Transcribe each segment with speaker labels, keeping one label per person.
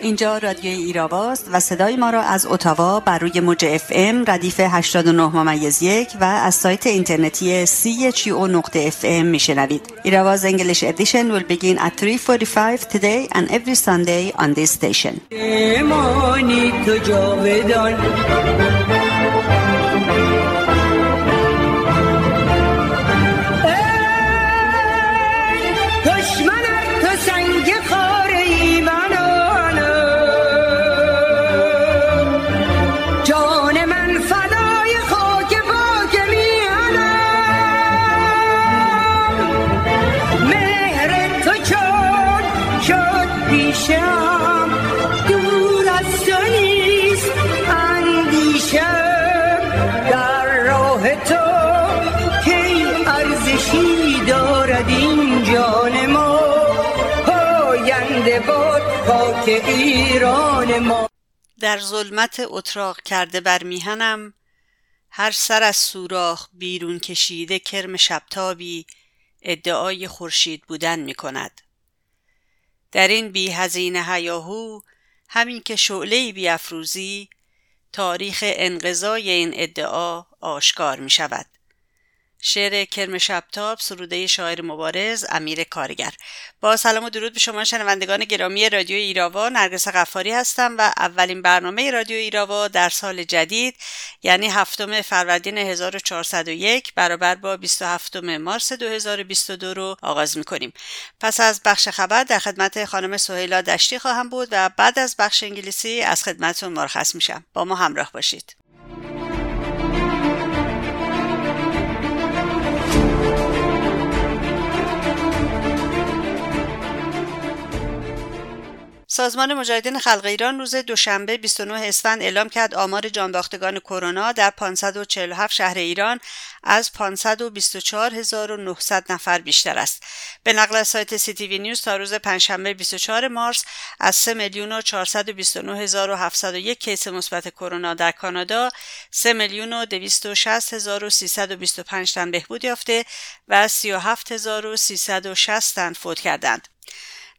Speaker 1: اینجا رادیوی ایراواست و صدای ما را از اتاوا بر روی موج اف ام ردیف 89 ممیز یک و از سایت اینترنتی او نقطه اف ام میشنوید. Irava's English edition will begin at 3.45 today and every Sunday on this station.
Speaker 2: در ظلمت اتراق کرده بر میهنم هر سر از سوراخ بیرون کشیده کرم شبتابی ادعای خورشید بودن می کند. در این بی هزینه هیاهو همین که شعله بیافروزی تاریخ انقضای این ادعا آشکار می شود. شعر کرم شبتاب سروده شاعر مبارز امیر کارگر. با سلام و درود به شما شنوندگان گرامی رادیو ایراوا. نرگس غفاری هستم و اولین برنامه رادیو ایراوا در سال جدید یعنی هفتم فروردین 1401 برابر با 27 مارس 2022 رو آغاز می‌کنیم. پس از بخش خبر در خدمت خانم سهیلا دشتی خواهم بود و بعد از بخش انگلیسی از خدمتتون مرخص میشم. با ما همراه باشید. سازمان مجاهدین خلق ایران روز دوشنبه 29 اسفند اعلام کرد آمار جانباختگان کرونا در 547 شهر ایران از 524900 نفر بیشتر است. به نقل از سایت سی تی وی نیوز تا روز پنجشنبه 24 مارس از 3 میلیون و 429701 کیس مثبت کرونا در کانادا 3 میلیون و 260325 تن بهبود یافته و 37360 تن فوت کردند.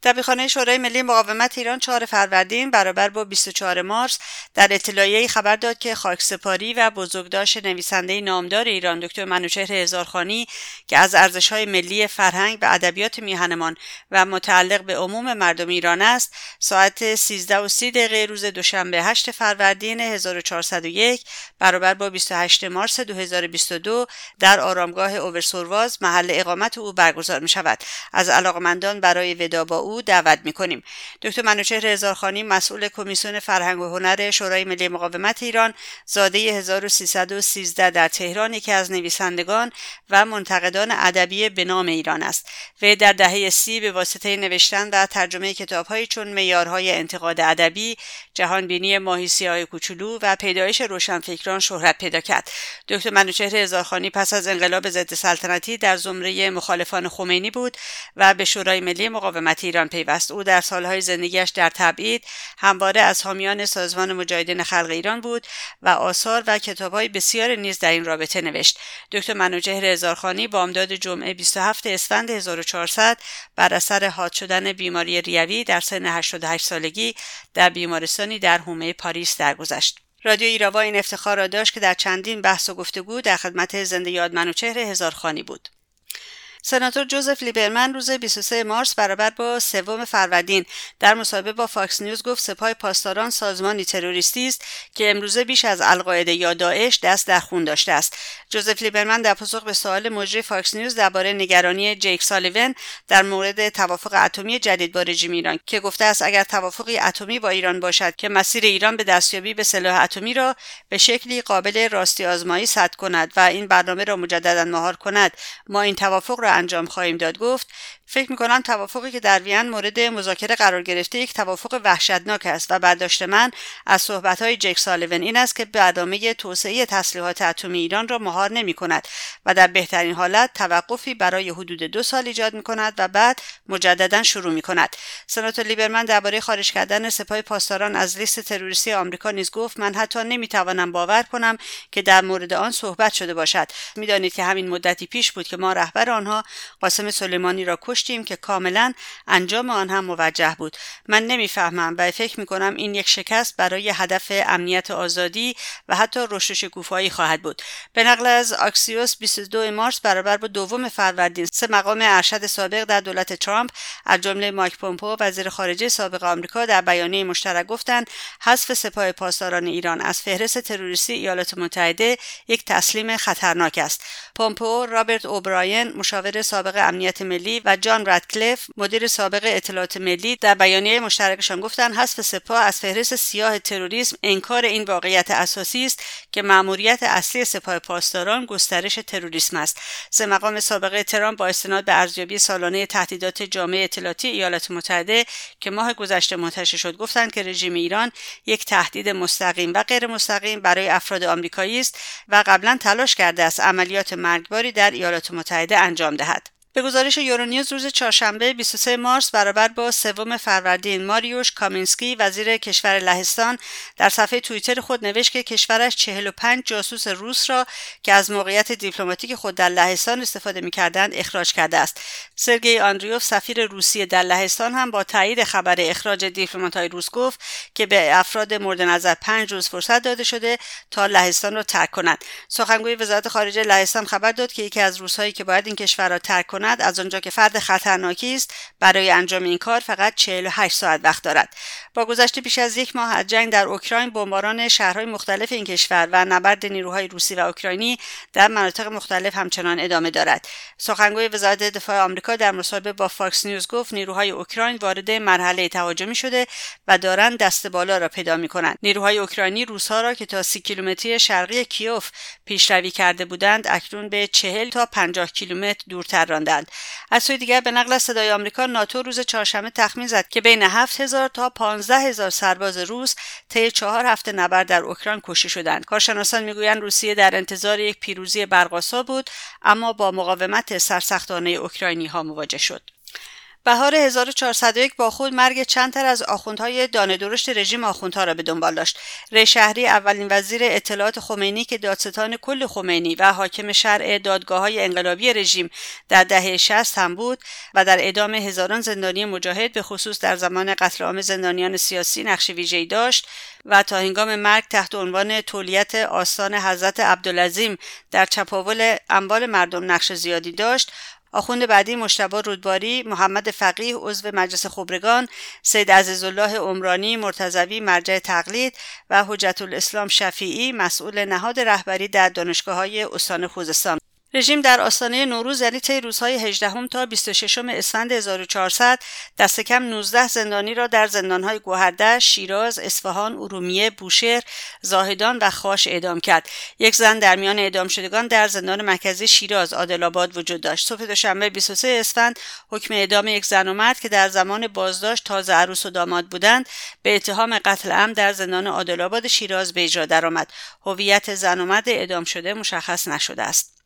Speaker 2: دبیرخانه شورای ملی مقاومت ایران 4 فروردین برابر با 24 مارس در اطلاعیه خبر داد که خاکسپاری و بزرگداشت نویسنده نامدار ایران دکتر منوچهر هزارخانی که از ارزش‌های ملی فرهنگ و ادبیات میهنمان و متعلق به عموم مردم ایران است ساعت 13 و 30 دقیقه روز دوشنبه 8 فروردین 1401 برابر با 28 مارس 2022 در آرامگاه اوورسورواز محل اقامت او برگزار می شود از علاقمندان برای ودا با دعوت می کنیم دکتر منوچهر هزارخانی مسئول کمیسیون فرهنگ و هنر شورای ملی مقاومت ایران زاده 1313 در تهران یکی از نویسندگان و منتقدان ادبی به نام ایران است. و در دهه سی به واسطه نوشتن و ترجمه کتابهایی چون معیارهای انتقاد ادبی جهانبینی ماهی های کوچولو و پیدایش روشنفکران شهرت پیدا کرد. دکتر منوچهر هزارخانی پس از انقلاب ضد سلطنتی در زمره مخالفان خمینی بود و به شورای ملی مقاومت ایران پیوست. او در سالهای زندگیش در تبعید همواره از حامیان سازمان مجاهدین خلق ایران بود و آثار و کتابهای بسیار نیز در این رابطه نوشت. دکتر منوچهر هزارخانی بامداد جمعه 27 اسفند 1400 بر اثر حاد شدن بیماری ریوی در سن 88 سالگی در بیمارستانی در حومه پاریس درگذشت. رادیو ایراوا این افتخار را داشت که در چندین بحث و گفتگو در خدمت زنده یاد منوچهر هزارخانی بود. سناتور جوزف لیبرمن روز 23 مارس برابر با سوم فروردین. در مصاحبه با فاکس نیوز گفت سپاه پاسداران سازمانی تروریستی است که امروزه بیش از القاعده یا داعش دست در خون داشته است. جوزف لیبرمن در پاسخ به سوال مجری فاکس نیوز درباره نگرانی جیک سالیوان در مورد توافق اتمی جدید با رژیم ایران که گفته است اگر توافقی اتمی با ایران باشد که مسیر ایران به دستیابی به سلاح اتمی را به شکلی قابل راستی آزمایی سد کند و این برنامه را مجددا مهار کند ما این توافق را انجام خواهیم داد گفت فکر می‌کنم توافقی که در وین مورد مذاکره قرار گرفته یک توافق وحشتناک است و برداشت من از صحبت های جک سالیون این است که برنامه توسعه تسلیحات اتمی ایران را مهار نمی کند و در بهترین حالت توقفی برای حدود دو سال ایجاد می کند و بعد مجددا شروع می کند سناتور لیبرمن درباره خارج کردن سپاه پاسداران از لیست تروریستی آمریکا نیز گفت من حتی نمی‌توانم باور کنم که در مورد آن صحبت شده باشد. می‌دانید که همین مدتی پیش بود که ما رهبر آنها قاسم سلیمانی را کشتیم که کاملا انجام آن هم موجه بود. من نمی‌فهمم و فکر می کنم این یک شکست برای هدف امنیت آزادی و حتی رشد شکوفایی خواهد بود. به نقل از آکسیوس 22 مارس برابر با دوم فروردین سه مقام ارشد سابق در دولت ترامپ از جمله مایک پومپو وزیر خارجه سابق آمریکا در بیانیه مشترک گفتند حذف سپاه پاسداران ایران از فهرست تروریستی ایالات متحده یک تسلیم خطرناک است. پومپو رابرت اوبراین مشاور سابق امنیت ملی و جان رادکلیف مدیر سابق اطلاعات ملی در بیانیه مشترکشان گفتند حذف سپاه از فهرست سیاه تروریسم انکار این واقعیت اساسی است که مأموریت اصلی سپاه پاسداران گسترش تروریسم است. سه مقام سابق ترامپ با استناد به ارزیابی سالانه تهدیدات جامعه اطلاعاتی ایالات متحده که ماه گذشته منتشر شد گفتند که رژیم ایران یک تهدید مستقیم و غیر مستقیم برای افراد آمریکایی است و قبلا تلاش کرده است عملیات مرگباری در ایالات متحده انجام دهد. به گزارش یورونیوز روز چهارشنبه 23 مارس برابر با سوم فروردین ماریوش کامینسکی وزیر کشور لهستان در صفحه توییتر خود نوشت که کشورش 45 جاسوس روس را که از موقعیت دیپلماتیک خود در لهستان استفاده می‌کردند اخراج کرده است. سرگئی آندریوف سفیر روسیه در لهستان هم با تایید خبر اخراج دیپلمات‌های روس گفت که به افراد مورد نظر پنج روز فرصت داده شده تا لهستان را ترک کنند. سخنگوی وزارت خارجه لهستان خبر داد که یکی از روزهایی که باید این کشور را ترک کند از آنجا که فرد خطرناکی است برای انجام این کار فقط 48 ساعت وقت دارد. با گذشت بیش از یک ماه از جنگ در اوکراین بمباران شهرهای مختلف این کشور و نبرد نیروهای روسی و اوکراینی در مناطق مختلف همچنان ادامه دارد. سخنگوی وزارت دفاع آمریکا در مصاحبه با فاکس نیوز گفت نیروهای اوکراین وارد مرحله تهاجمی شده و دارند دست بالا را پیدا می کنند نیروهای اوکراینی روسها را که تا سی کیلومتری شرقی کیوف پیشروی کرده بودند اکنون به چهل تا 50 کیلومتر دورتر راندند از سوی دیگر به نقل از صدای آمریکا ناتو روز چهارشنبه تخمین زد که بین 7000 تا 15000 سرباز روس طی چهار هفته نبرد در اوکراین کشته شدند. کارشناسان می‌گویند روسیه در انتظار یک پیروزی برقاسا بود اما با مقاومت سرسختانه اوکراینی ها مواجه شد. بهار 1401 با خود مرگ چند تر از آخوندهای دانه درشت رژیم آخوندها را به دنبال داشت. ری شهری اولین وزیر اطلاعات خمینی که دادستان کل خمینی و حاکم شرع دادگاه های انقلابی رژیم در دهه 60 هم بود و در ادامه هزاران زندانی مجاهد به خصوص در زمان قتل عام زندانیان سیاسی نقش ویژه‌ای داشت و تا هنگام مرگ تحت عنوان تولیت آستان حضرت عبدالعظیم در چپاول اموال مردم نقش زیادی داشت آخوند بعدی مشتبه رودباری، محمد فقیه عضو مجلس خبرگان، سید عزیزالله عمرانی مرتضوی مرجع تقلید و حجت الاسلام شفیعی مسئول نهاد رهبری در دانشگاه های استان خوزستان. رژیم در آستانه نوروز یعنی طی روزهای 18 تا 26 اسفند 1400 دست کم 19 زندانی را در زندانهای گوهرده، شیراز، اصفهان، ارومیه، بوشهر، زاهدان و خاش اعدام کرد. یک زن در میان اعدام شدگان در زندان مرکزی شیراز عادل وجود داشت. صبح دوشنبه 23 اسفند حکم اعدام یک زن و مرد که در زمان بازداشت تازه عروس و داماد بودند به اتهام قتل عمد در زندان عادل شیراز به اجرا درآمد. هویت زن و مرد اعدام شده مشخص نشده است.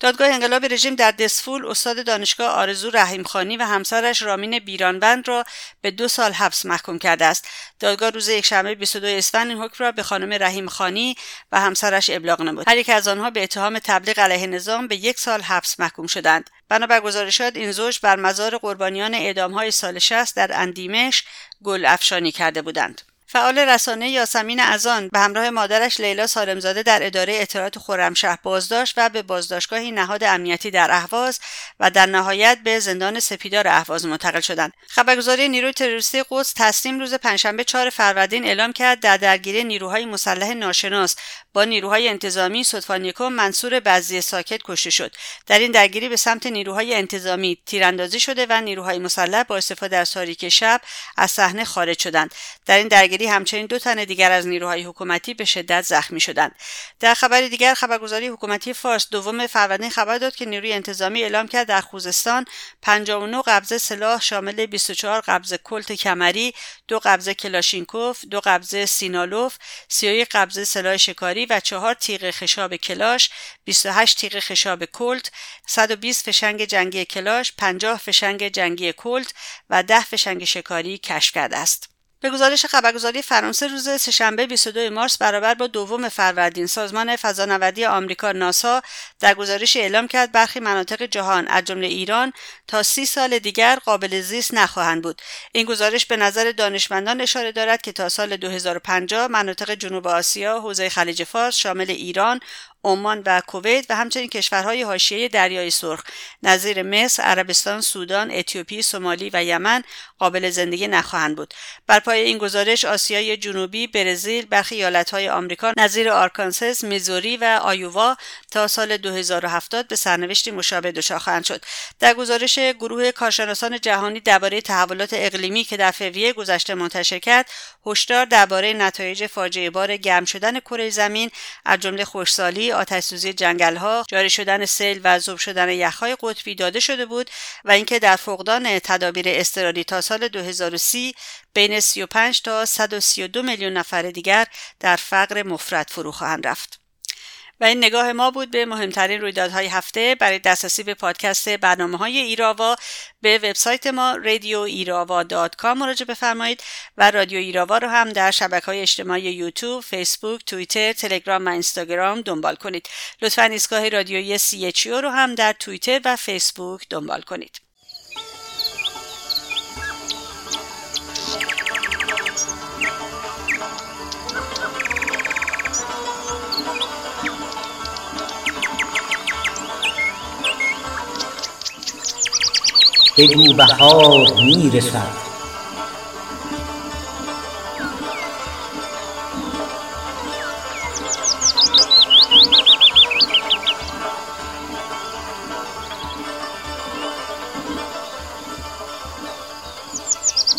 Speaker 2: دادگاه انقلاب رژیم در دسفول استاد دانشگاه آرزو رحیمخانی و همسرش رامین بیرانبند را به دو سال حبس محکوم کرده است. دادگاه روز یکشنبه 22 اسفند این حکم را به خانم رحیمخانی و همسرش ابلاغ نمود. هر یک از آنها به اتهام تبلیغ علیه نظام به یک سال حبس محکوم شدند. بنابر گزارشات این زوج بر مزار قربانیان اعدامهای سال 60 در اندیمش گل افشانی کرده بودند. فعال رسانه یاسمین ازان به همراه مادرش لیلا سالمزاده در اداره اطلاعات خرمشهر بازداشت و به بازداشتگاهی نهاد امنیتی در اهواز و در نهایت به زندان سپیدار اهواز منتقل شدند. خبرگزاری نیروی تروریستی قدس تصمیم روز پنجشنبه 4 فروردین اعلام کرد در درگیری نیروهای مسلح ناشناس با نیروهای انتظامی صدفان منصور بعضی ساکت کشته شد. در این درگیری به سمت نیروهای انتظامی تیراندازی شده و نیروهای مسلح با استفاده از تاریک شب از صحنه خارج شدند. در این درگیری همچنین دو تن دیگر از نیروهای حکومتی به شدت زخمی شدند. در خبر دیگر خبرگزاری حکومتی فارس دوم فروردین خبر داد که نیروی انتظامی اعلام کرد در خوزستان 59 قبضه سلاح شامل 24 قبضه کلت کمری دو قبضه کلاشینکوف دو قبضه سیمینوف 31 قبضه سلاح شکاری و چهار تیغ خشاب کلاش 28 تیغ خشاب کلت 120 فشنگ جنگی کلاش 50 فشنگ جنگی کلت و 10 فشنگ شکاری کشف کرده است. به گزارش خبرگزاری فرانسه روز سهشنبه 22 مارس برابر با دوم فروردین سازمان فضانوردی آمریکا ناسا در گزارش اعلام کرد برخی مناطق جهان از جمله ایران تا سی سال دیگر قابل زیست نخواهند بود. این گزارش به نظر دانشمندان اشاره دارد که تا سال 2050 مناطق جنوب آسیا حوزه خلیج فارس شامل ایران عمان و کویت و همچنین کشورهای حاشیه دریای سرخ نظیر مصر، عربستان، سودان، اتیوپی، سومالی و یمن قابل زندگی نخواهند بود. بر پایه این گزارش آسیای جنوبی، برزیل، برخی ایالتهای آمریکا نظیر آرکانسس، میزوری و آیووا تا سال 2070 به سرنوشتی مشابه دچار خواهند شد. در گزارش گروه کارشناسان جهانی درباره تحولات اقلیمی که در فوریه گذشته منتشر کرد، هشدار درباره نتایج فاجعه بار گرم شدن کره زمین از جمله خشکسالی آتشسوزی جنگلها جاری شدن سیل و ذوب شدن یخهای قطبی داده شده بود و اینکه در فقدان تدابیر اضطراری تا سال 2030 بین 35 تا 132 میلیون نفر دیگر در فقر مفرد فرو خواهند رفت. و این نگاه ما بود به مهمترین رویدادهای هفته برای دسترسی به پادکست برنامه های ایراوا به وبسایت ما رادیو ایراوا کام مراجعه بفرمایید و رادیو ایراوا رو هم در شبکه های اجتماعی یوتیوب، فیسبوک، توییتر، تلگرام و اینستاگرام دنبال کنید. لطفا ایستگاه رادیویی سی رو هم در توییتر و فیسبوک دنبال کنید.
Speaker 3: بگو بهار می‌رسد.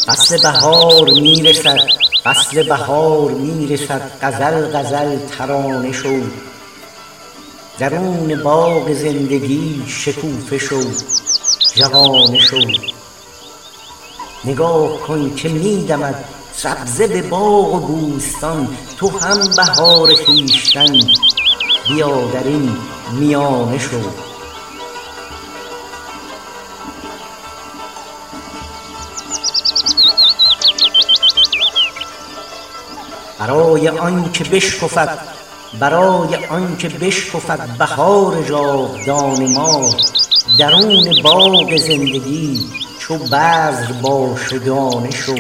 Speaker 3: فصل بهار می‌رسد فصل بهار می‌رسد غزل غزل ترانه شو. درون باغ زندگی شکوفه شو. جوانه شو نگاه کن که میدمد سبزه به باغ و بوستان تو هم بهار خویشتن. بیا در این میانه شو. برای آن که بشکفد برای آن که بشکفد بهار جاودان ما درون باغ زندگی چو بذر با شدانه شو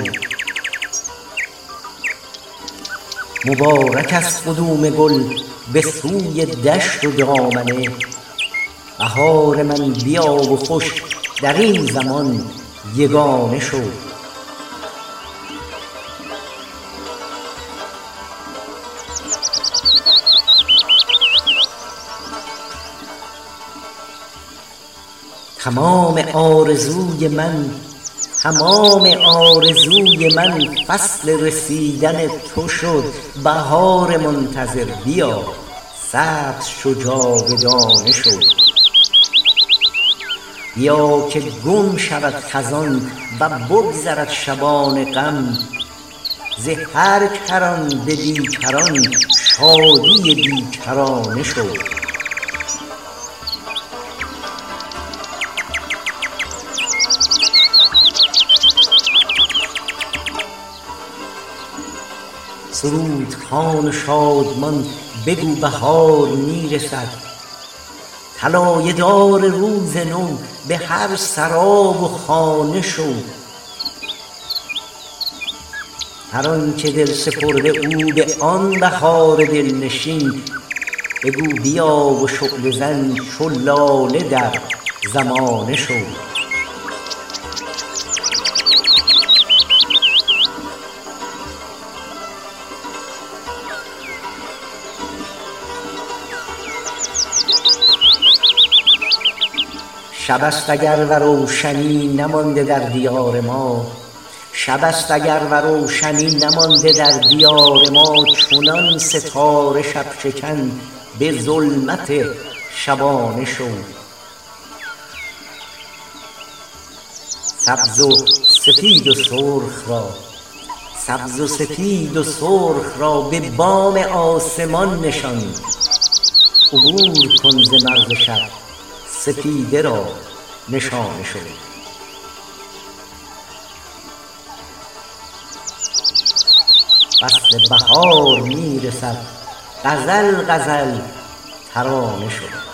Speaker 3: مبارک از قدوم گل به سوی دشت و دامنه. بهار من بیا و خوش در این زمان یگانه شو. تمام آرزوی من تمام آرزوی من فصل رسیدن تو شد بهار منتظر بیا سبز شو جاودانه شد. بیا که گم شود خزان و بگذرد شبان غم ز هر کران به بیکران شادی بیکرانه شد. سرود خان شادمان بگو بهار می‌رسد. طلایه دار روز نو به هر سراب و خانه شو. هر آنچه دل سپرده او به آن بهار دلنشین بگو بیا و شعله زن چو لاله در زمانه شو. شب است اگر و روشنی نمانده در دیار ما. شب است اگر و روشنی نمانده در دیار ما. چنان ستاره شب شکن به ظلمت شبانه شو. سبز و سفید و سرخ را سبز و سفید و سرخ را به بام آسمان نشان. عبور کن ز مرز شب. سپیده را نشانه شده. فصل بهار می‌رسد غزل غزل ترانه شد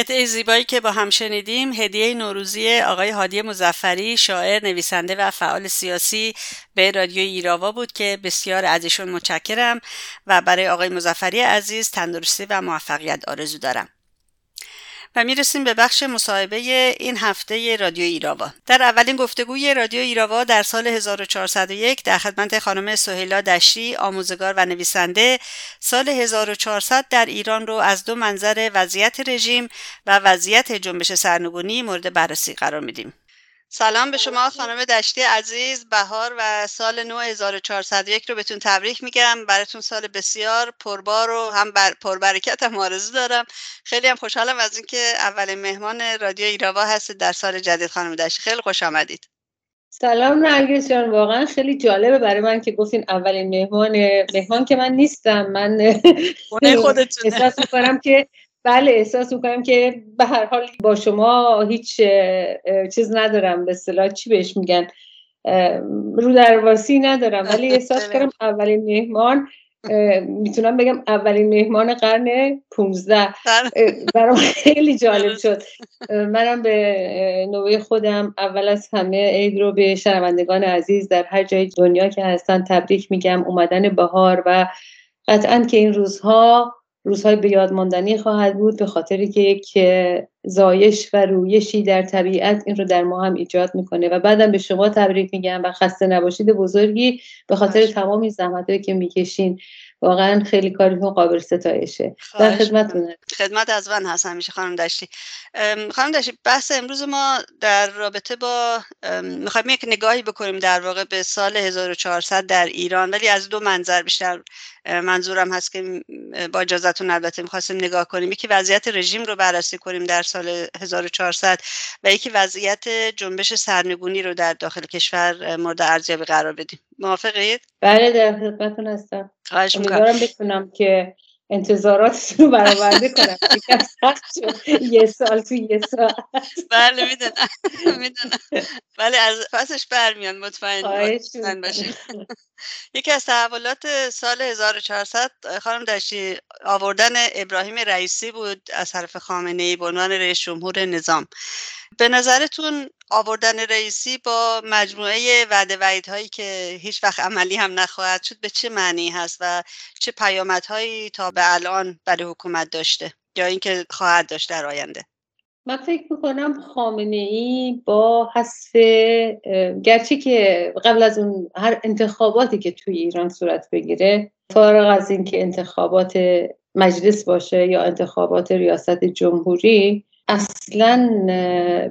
Speaker 2: قطعه زیبایی که با هم شنیدیم هدیه نوروزی آقای هادی مزفری شاعر نویسنده و فعال سیاسی به رادیو ایراوا بود که بسیار از ایشون متشکرم و برای آقای مزفری عزیز تندرستی و موفقیت آرزو دارم. و می‌رسیم به بخش مصاحبه این هفته رادیو ایراوا. در اولین گفتگوی رادیو ایراوا در سال 1401 در خدمت خانم سهیلا دشتی آموزگار و نویسنده سال 1400 در ایران رو از دو منظر وضعیت رژیم و وضعیت جنبش سرنگونی مورد بررسی قرار میدیم. سلام به شما خانم دشتی عزیز بهار و سال نو 1401 رو بهتون تبریک میگم. براتون سال بسیار پربار و هم بر پربرکت هم آرزو دارم. خیلی هم خوشحالم از اینکه اولین مهمان رادیو ایراوا هستید در سال جدید خانم دشتی. خیلی خوش آمدید.
Speaker 4: سلام نرگس جان واقعا خیلی جالبه برای من که گفتین اولین مهمان مهمان که من نیستم. من احساس می‌کنم که بله احساس می‌کنم که به هر حال با شما هیچ چیز ندارم. به اصطلاح چی بهش میگن؟ رو درواسی ندارم. ولی احساس کردم اولین مهمان می‌تونم بگم اولین مهمان قرن 15 برام خیلی جالب شد. منم به نوعی خودم اول از همه عید رو به شنوندگان عزیز در هر جای دنیا که هستن تبریک میگم. اومدن بهار و قطعا که این روزها روزهای به یاد ماندنی خواهد بود به خاطری که یک زایش و رویشی در طبیعت این رو در ما هم ایجاد می‌کنه و بعدم به شما تبریک میگم و خسته نباشید بزرگی به خاطر تمام این زحمتهایی که می‌کشین. واقعا خیلی کارتون قابل ستایشه. در خدمتتون.
Speaker 2: خدمت از من هست همیشه خانم دشتی. خانم دشتی بحث امروز ما در رابطه با می‌خوایم یک نگاهی بکنیم در واقع به سال 1400 در ایران ولی از دو منظر بیشتر منظورم هست که با اجازتون البته می‌خواستیم نگاه کنیم. یکی وضعیت رژیم رو بررسی کنیم در سال 1400 و یکی وضعیت جنبش سرنگونی رو در داخل کشور مورد ارزیابی قرار بدیم. موافقید؟
Speaker 4: بله در خدمتتون هستم.
Speaker 2: خواهش
Speaker 4: امیدوارم بتونم که انتظاراتتون رو برآورده کنم. یه سال تو یه ساعت
Speaker 2: بله می‌دونم. می‌دونم. ولی از پسش برمیان. مطمئن باشید یکی از تحولات سال 1400 خانم دشتی آوردن ابراهیم رئیسی بود از طرف خامنه ای به عنوان رئیس جمهور نظام. به نظرتون آوردن رئیسی با مجموعه وعده هایی که هیچ وقت عملی هم نخواهد شد به چه معنی هست و چه پیامدهایی تا به الان برای حکومت داشته یا اینکه خواهد داشت در آینده؟
Speaker 4: من فکر می‌کنم خامنه ای با حذف گرچه که قبل از اون هر انتخاباتی که توی ایران صورت بگیره فارغ از اینکه انتخابات مجلس باشه یا انتخابات ریاست جمهوری اصلا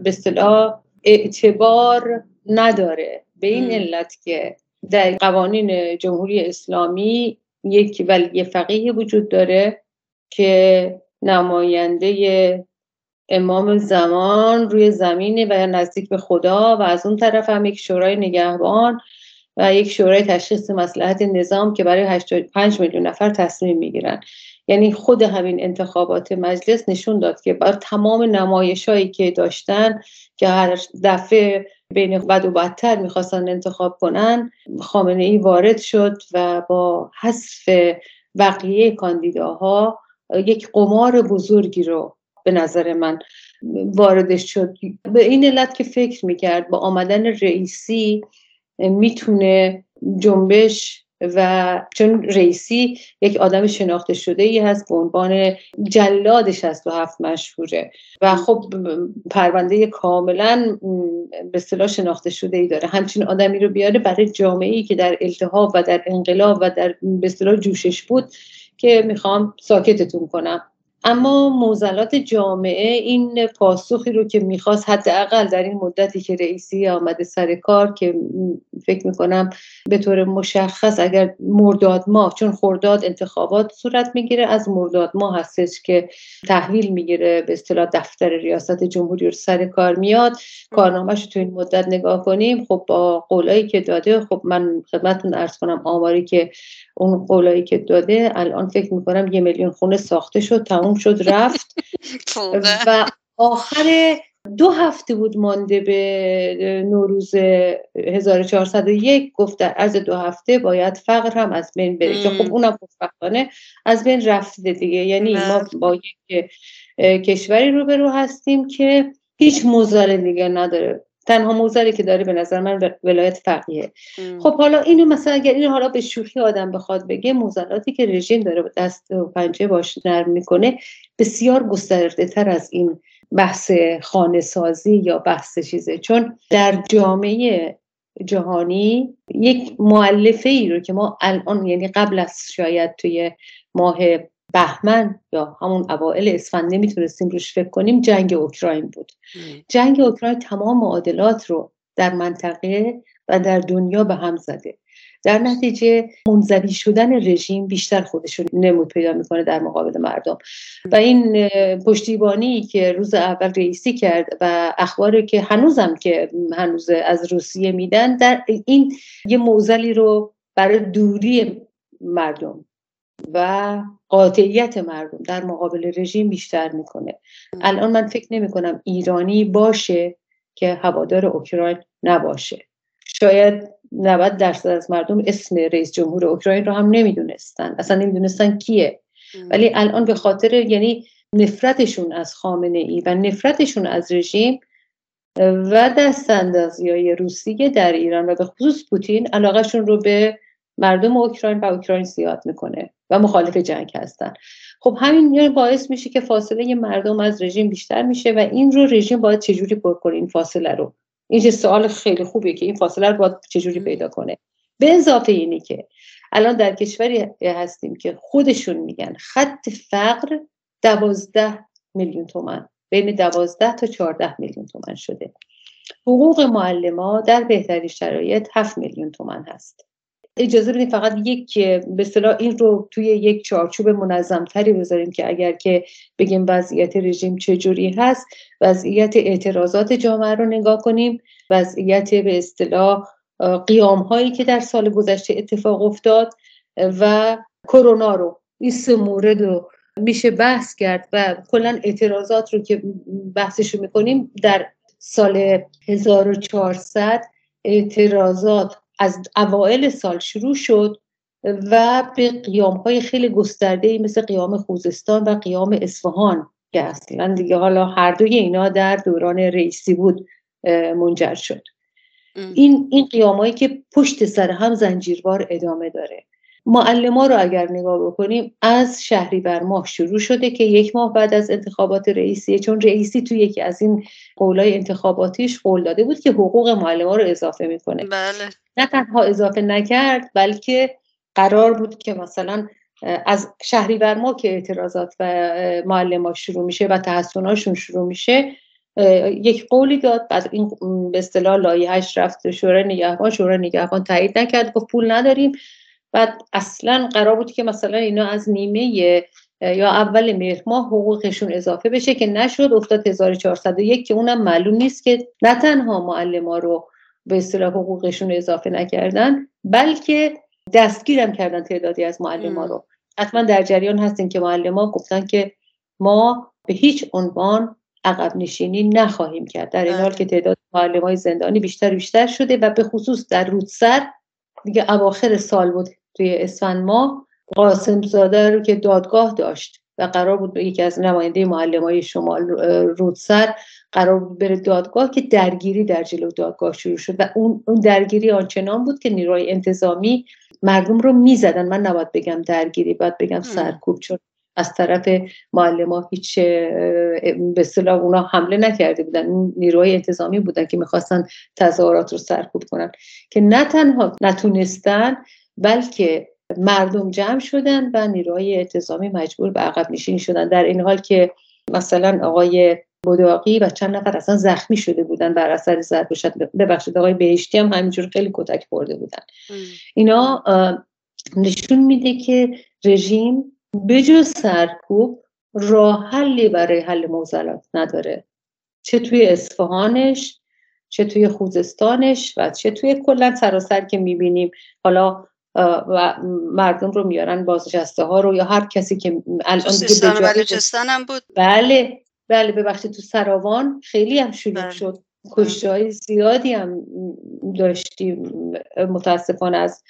Speaker 4: به اصطلاح اعتبار نداره. به این علت که در قوانین جمهوری اسلامی یک ولی فقیه وجود داره که نماینده امام زمان روی زمین و نزدیک به خدا و از اون طرف هم یک شورای نگهبان و یک شورای تشخیص مسلحت نظام که برای 85 میلیون نفر تصمیم می‌گیرن. یعنی خود همین انتخابات مجلس نشون داد که بر تمام نمایشایی که داشتن که هر دفعه بین بد و بدتر می‌خواستن انتخاب کنن خامنه ای وارد شد و با حذف بقیه کاندیداها یک قمار بزرگی رو به نظر من واردش شد. به این علت که فکر می‌کرد با آمدن رئیسی می‌تونه جنبش و چون رئیسی یک آدم شناخته شده ای هست به عنوان جلاد 67 مشهوره و خب پرونده کاملا به اصطلاح شناخته شده ای داره. همچین آدمی رو بیاره برای جامعه ای که در التهاب و در انقلاب و در به اصطلاح جوشش بود که می‌خوام ساکتتون کنم. اما موزلات جامعه این پاسخی رو که می‌خواست حداقل در این مدتی که رئیسی آمده سر کار که فکر می‌کنم به طور مشخص اگر مرداد ماه چون خرداد انتخابات صورت می‌گیره از مرداد ماه هستش که تحویل می‌گیره به اصطلاح دفتر ریاست جمهوری رو سر کار میاد. کارنامهش تو این مدت نگاه کنیم خب با قولایی که داده خب من خدمتتون ارز کنم آماری که اون قولایی که داده الان فکر می‌کنم یه میلیون خونه ساخته شد تموم شد رفت. و آخر دو هفته بود مانده به نوروز 1401 گفت در از دو هفته باید فقر هم از بین بره. که خب اونم خوشبختانه از بین رفته دیگه. یعنی ما با یک کشوری رو رو هستیم که هیچ موزل دیگه نداره. تنها موزلی که داره به نظر من ولایت فقیه. خب حالا اینو مثلا اگر اینو حالا به شوخی آدم بخواد بگه موزلاتی که رژیم داره دست و پنجه باش نرم می‌کنه بسیار گسترده تر از این بحث خانه سازی یا بحث چیزه. چون در جامعه جهانی یک معلفه ای رو که ما الان یعنی قبل از شاید توی ماه بهمن یا همون اوائل اسفند نمی‌تونستیم روش فکر کنیم جنگ اوکراین بود. جنگ اوکراین تمام معادلات رو در منطقه و در دنیا به هم زده. در نتیجه منزوی شدن رژیم بیشتر خودشون نمود پیدا می‌کنه در مقابل مردم. و این پشتیبانی که روز اول رئیسی کرد و اخباری که هنوزم که هنوز از روسیه میدن در این یه موزلی رو برای دوری مردم و قاطعیت مردم در مقابل رژیم بیشتر می‌کنه. الان من فکر نمی کنم ایرانی باشه که هوادار اوکراین نباشه. شاید 90 درصد از مردم اسم رئیس جمهور اوکراین رو هم نمی‌دونستن. اصلا نمی‌دونستن کیه. ولی الان به خاطر یعنی نفرتشون از خامنه ای و نفرتشون از رژیم و دست اندازی های روسیه در ایران و به خصوص پوتین علاقهشون رو به مردم اوکراین و اوکراین زیاد می‌کنه و مخالف جنگ هستن. خب همین باعث میشه که فاصله مردم از رژیم بیشتر میشه و این رو رژیم باید چجوری پر کنه این فاصله رو؟ این سوال خیلی خوبیه که این فاصله رو باید چجوری پیدا کنه. به اضافه اینی که الان در کشوری هستیم که خودشون میگن خط فقر دوازده میلیون تومن بین دوازده تا چهارده میلیون تومن شده. حقوق معلم در بهترین شرایط هفت میلیون تومن هست. اجازه بدیم فقط یک به اصطلاح این رو توی یک چارچوب منظم تری بذاریم که اگر که بگیم وضعیت رژیم چجوری هست وضعیت اعتراضات جامعه رو نگاه کنیم وضعیت به اصطلاح قیام هایی که در سال گذشته اتفاق افتاد و کرونا رو این سه مورد رو میشه بحث کرد و کلا اعتراضات رو که بحثش رو می‌کنیم در سال 1400 اعتراضات از اوائل سال شروع شد و به قیام های خیلی گسترده مثل قیام خوزستان و قیام اصفهان که اصلا دیگه حالا هر دوی اینا در دوران رئیسی بود منجر شد. این این قیامایی که پشت سر هم زنجیروار ادامه داره. معلم رو اگر نگاه بکنیم از شهریور ماه شروع شده که یک ماه بعد از انتخابات رئیسی چون رئیسی تو یکی از این قولای انتخاباتیش قول داده بود که حقوق معلم رو اضافه می‌کنه.
Speaker 2: بله.
Speaker 4: نه تنها اضافه نکرد بلکه قرار بود که مثلا از شهریور ماه که اعتراضات و معلم شروع میشه و تحسناشون شروع میشه یک قولی داد. بعد این به اصطلاح لایحه‌اش رفت شورای نگهبان شورای نگهبان تایید نکرد گفت پول نداریم. بعد اصلا قرار بود که مثلا اینا از نیمه یا اول مهر ماه حقوقشون اضافه بشه که نشد افتاد 1401 که اونم معلوم نیست که نه تنها معلم ها رو به اصطلاح حقوقشون اضافه نکردن بلکه دستگیرم کردن تعدادی از معلم ها رو. حتما در جریان هستین که معلم ها گفتن که ما به هیچ عنوان عقب نشینی نخواهیم کرد. در این حال که تعداد معلم های زندانی بیشتر بیشتر شده و به خصوص در رودسر دیگه اواخر سال بود توی اسفند ماه قاسم زاده رو که دادگاه داشت و قرار بود یکی از نماینده معلم های شمال رودسر قرار بود بره دادگاه که درگیری در جلو دادگاه شروع شد و اون, درگیری آنچنان بود که نیروی انتظامی مردم رو می‌زدن. من نباید بگم درگیری باید بگم سرکوب چون از طرف معلم هیچ به اصطلاح اونا حمله نکرده بودن. اون نیروهای انتظامی بودن که می‌خواستن تظاهرات رو سرکوب کنن. که نه تنها نتونستن بلکه مردم جمع شدن و نیروهای اعتزامی مجبور به عقب نشینی شدن. در این حال که مثلا آقای بداقی و چند نفر اصلا زخمی شده بودن بر اثر ضرب ببخشید آقای بهشتی هم همینجور خیلی کتک خورده بودن. اینا نشون میده که رژیم بجز سرکوب راه حلی برای حل موزلات نداره. چه توی اصفهانش چه توی خوزستانش و چه توی کلا سراسر که می‌بینیم. حالا و مردم رو میارن بازنشسته ها رو یا هر کسی که
Speaker 2: الان دیگه بلوچستان هم بود.
Speaker 4: بله بله ببخشید تو سراوان خیلی هم شلوغ بله. شد. کشته های زیادی هم داشتیم. متاسفانه از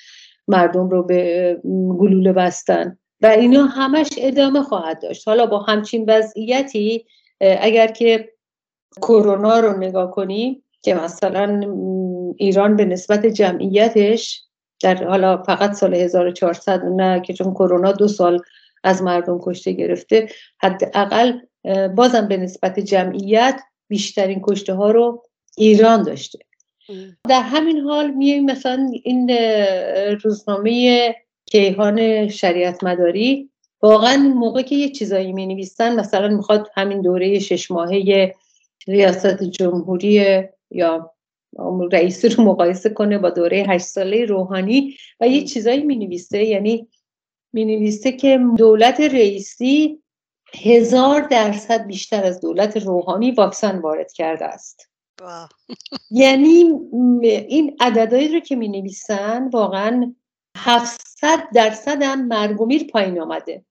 Speaker 4: مردم رو به گلوله بستن. و اینا همش ادامه خواهد داشت. حالا با همچین وضعیتی اگر که کرونا رو نگاه کنیم که مثلا ایران به نسبت جمعیتش در حالا فقط سال 1400 نه که چون کرونا دو سال از مردم کشته گرفته حداقل بازم به نسبت جمعیت بیشترین کشته ها رو ایران داشته. در همین حال میایم مثلا این روزنامه کیهان شریعت مداری واقعا موقع که یه چیزایی می نویسن مثلا می‌خواد همین دوره شش ماهه ریاست جمهوری یا رئیسی رو مقایسه کنه با دوره هشت ساله روحانی و یه چیزایی می نویسه یعنی می نویسه که دولت رئیسی هزار درصد بیشتر از دولت روحانی واکسن وارد کرده است. یعنی این عددهایی رو که می نویسن واقعا 700 درصد هم مرگومیر پایین آمده.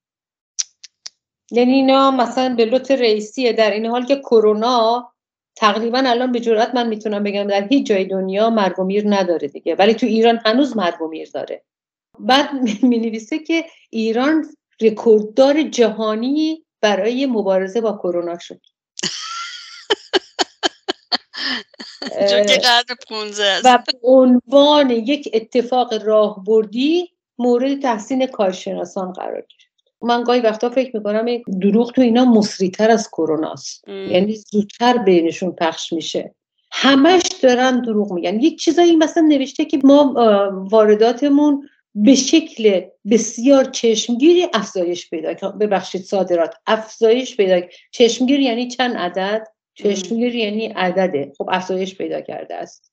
Speaker 4: یعنی اینا مثلا به لطف رئیسیه در این حال که کرونا تقریبا الان به جرات من می‌تونم بگم در هیچ جای دنیا مرگومیر نداره دیگه. ولی تو ایران هنوز مرگومیر داره. بعد می نویسه که ایران رکورددار جهانی برای مبارزه با کرونا شد. و به عنوان یک اتفاق راهبردی مورد تحسین کارشناسان قرار گرفت. من گاهی وقتا فکر می‌کنم دروغ تو اینا مصریتر از کروناست یعنی زودتر بینشون پخش میشه. همش دارن دروغ میگن. یک چیزایی مثلا نوشته که ما وارداتمون به شکل بسیار چشمگیری افزایش پیدا ببخشید صادرات افزایش پیدا چشمگیر یعنی چند عدد؟ چشمگیر یعنی عدده. خب افزایش پیدا کرده است.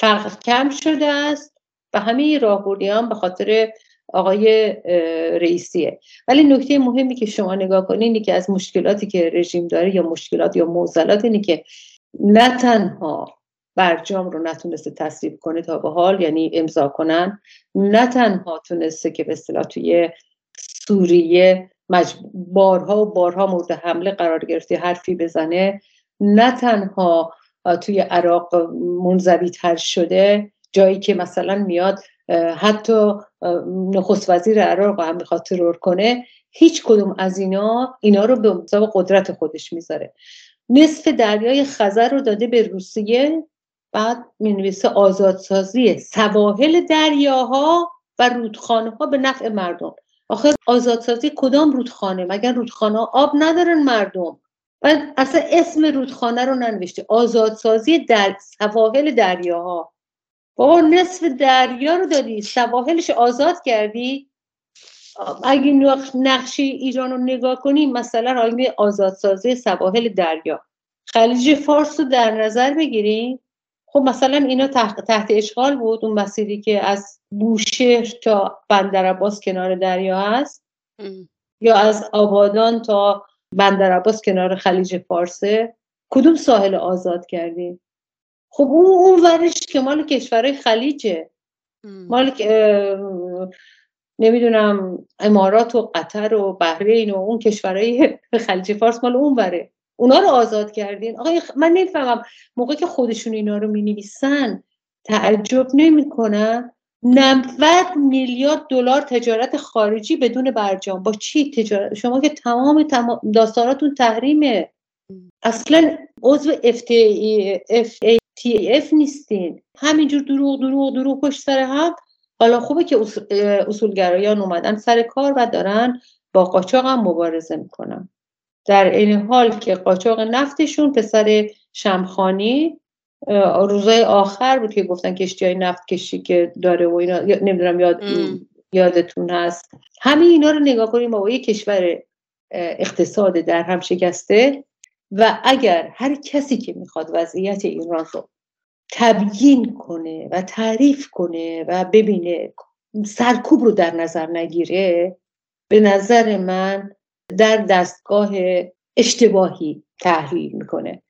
Speaker 4: فرق کم شده است و همه راهبردی هم به خاطر آقای رئیسیه. ولی نکته مهمی که شما نگاه کنید اینه که از مشکلاتی که رژیم داره یا مشکلات یا موزلات اینه که نه تنها برجام رو نتونسته تصویب کنه تا به حال یعنی امضا کنن نه تنها تونسته که به اصطلاح توی سوریه بارها و بارها مورد حمله قرار گرفته حرفی بزنه نه تنها توی عراق منزوی تر شده جایی که مثلا میاد حتی نخست وزیر عراق هم می‌خواد ترور کنه هیچ کدوم از اینا اینا رو به مطابق قدرت خودش می‌ذاره. نصف دریای خزر رو داده به روسیه بعد می‌نویسه آزادسازی سواحل دریاها و رودخانه ها به نفع مردم. آخر آزادسازی کدام رودخانه؟ مگر رودخانه آب ندارن مردم؟ و اصلا اسم رودخانه رو ننوشته. آزادسازی در سواحل دریاها. بابا نصف دریا رو دادی سواحلش آزاد کردی؟ اگه نقشه ایران رو نگاه کنیم مثلا آگه آزادسازی سواحل دریا. خلیج فارس رو در نظر بگیریم خب مثلا اینا تحت, تحت اشغال بود اون مسیری که از بوشهر تا بندر کنار دریا هست؟ یا از آبادان تا بندر کنار خلیج فارسه کدوم ساحل آزاد کردیم خب اون اون ورش که مال کشورهای خلیجه. مال نمی‌دونم امارات و قطر و بحرین و اون کشورهای خلیج فارس مال اون وره اونا رو آزاد کردین. آقای من نمی‌فهمم. موقع که خودشون اینا رو می نویسن تعجب نمی‌کنن؟ 90 میلیارد دلار تجارت خارجی بدون برجام. با چی تجارت؟ شما که تمام, تمام داستاناتون تحریمه. اصلا عضو FATF نیستین. همینجور دروغ دروغ دروغ پشت سر هم. حالا خوبه که اصولگرایان اومدن سر کار و دارن با قاچاق هم مبارزه می‌کنن. در این حال که قاچاق نفتشون پسر شمخانی روزای آخر بود که گفتن کشتی های نفت کشی که داره و اینا نمی‌دونم یاد یادتون هست. همه اینا رو نگاه کنیم با یه کشور اقتصاد در هم شکسته. و اگر هر کسی که می‌خواد وضعیت ایران رو تبیین کنه و تعریف کنه و ببینه سرکوب رو در نظر نگیره به نظر من در دستگاه اشتباهی تحلیل می‌کنه.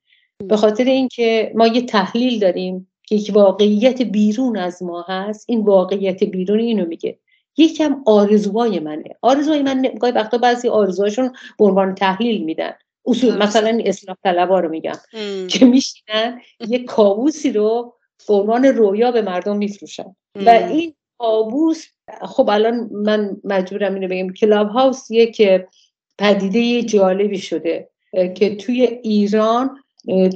Speaker 4: به خاطر اینکه ما یه تحلیل داریم که یک واقعیت بیرون از ما هست این واقعیت بیرون اینو میگه. یکم آرزوهای منه. آرزوهای من گاهی وقتا بعضی آرزوهاشون به عنوان تحلیل میدن. اصول مثلا اصلاح طلبا رو میگم. که میشینن یه کابوسی رو به عنوان رویا به مردم میفروشن. و این کابوس خب الان من مجبورم اینو بگم کلاب هاوس که پدیده جالبی شده که توی ایران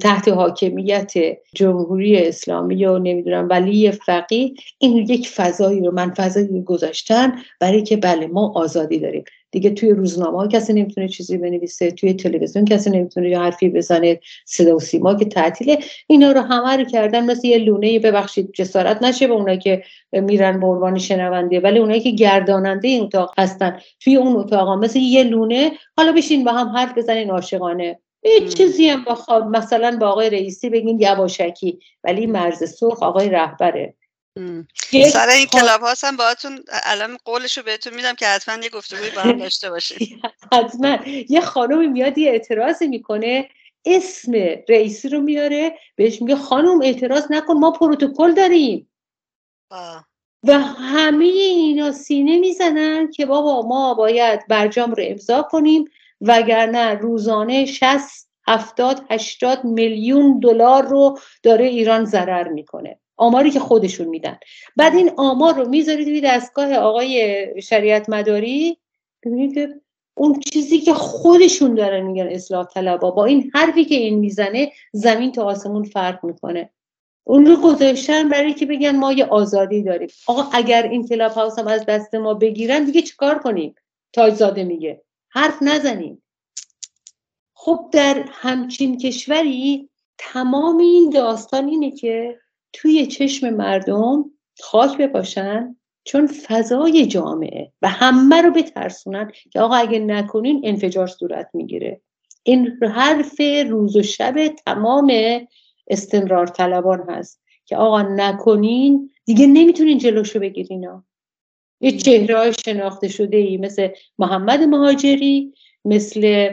Speaker 4: تحت حاکمیت جمهوری اسلامی و نمی‌دونم ولی فقی این یک فضایی رو من فضایی گذاشتن برای که بله ما آزادی داریم. دیگه توی روزنامه ها کسی نمی‌تونه چیزی بنویسه توی تلویزیون کسی نمی‌تونه یه حرفی بزنه صدا و سیما که تعطیله. اینا رو همه رو کردن مثل یه لونه ببخشید جسارت نشه به اونایی که میرن به عنوان شنونده ولی اونایی که گرداننده این اتاق هستن توی اون اتاق مثل یه لونه. حالا بشین با هم حرف بزنین عاشقانه. هیچ چیزی هم با مثلا با آقای رئیسی بگین یواشکی ولی مرز سرخ آقای رهبره.
Speaker 2: سر این کلاب هاست هم باهاتون الان قولش رو بهتون میدم که حتما یه گفتگوی با هم داشته باشید
Speaker 4: حتما. یه خانمی میاد یه اعتراضی می‌کنه اسم رئیسی رو میاره بهش میگه خانم اعتراض نکن ما پروتکل داریم. و همه اینا سینه می‌زنن که بابا ما باید برجام رو امضا کنیم وگرنه روزانه 60 70 80 میلیون دلار رو داره ایران ضرر می‌کنه. آماری که خودشون میدن. بعد این آمار رو می‌ذارید توی دستگاه آقای شریعت مداری. ببینید اون چیزی که خودشون دارن میگن اصلاح طلبا با این حرفی که این می‌زنه زمین تا آسمون فرق می‌کنه. اون رو گذاشتن برای که بگن ما یه آزادی داریم. آقا اگر این کلاب هاوس هم از دست ما بگیرن دیگه چیکار کنیم؟ تاجزاده میگه. حرف نزنیم. خب در همچین کشوری تمام این داستان اینه که توی چشم مردم خاک بپاشن چون فضای جامعه و همه رو بترسونن که آقا اگه نکنین انفجار صورت می‌گیره. این حرف روز و شب تمام استمرار طلبان هست که آقا نکنین دیگه نمی‌تونین جلوشو بگیرین. یه چهره های شناخته شده ای مثل محمد مهاجری مثل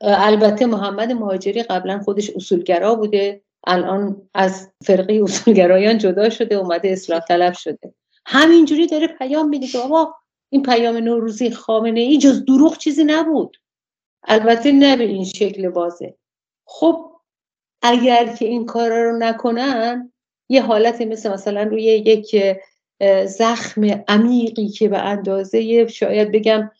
Speaker 4: البته محمد مهاجری قبلا خودش اصولگرا بوده. الان از فرقه اصولگرایان جدا شده اومده اصلاح طلب شده. همینجوری داره پیام میده که بابا این پیام نوروزی خامنه ای جز دروغ چیزی نبود. البته نه به این شکل واضح. خب اگر که این کارا رو نکنن یه حالت مثل مثلا روی یک زخم عمیقی که به اندازه شاید بگم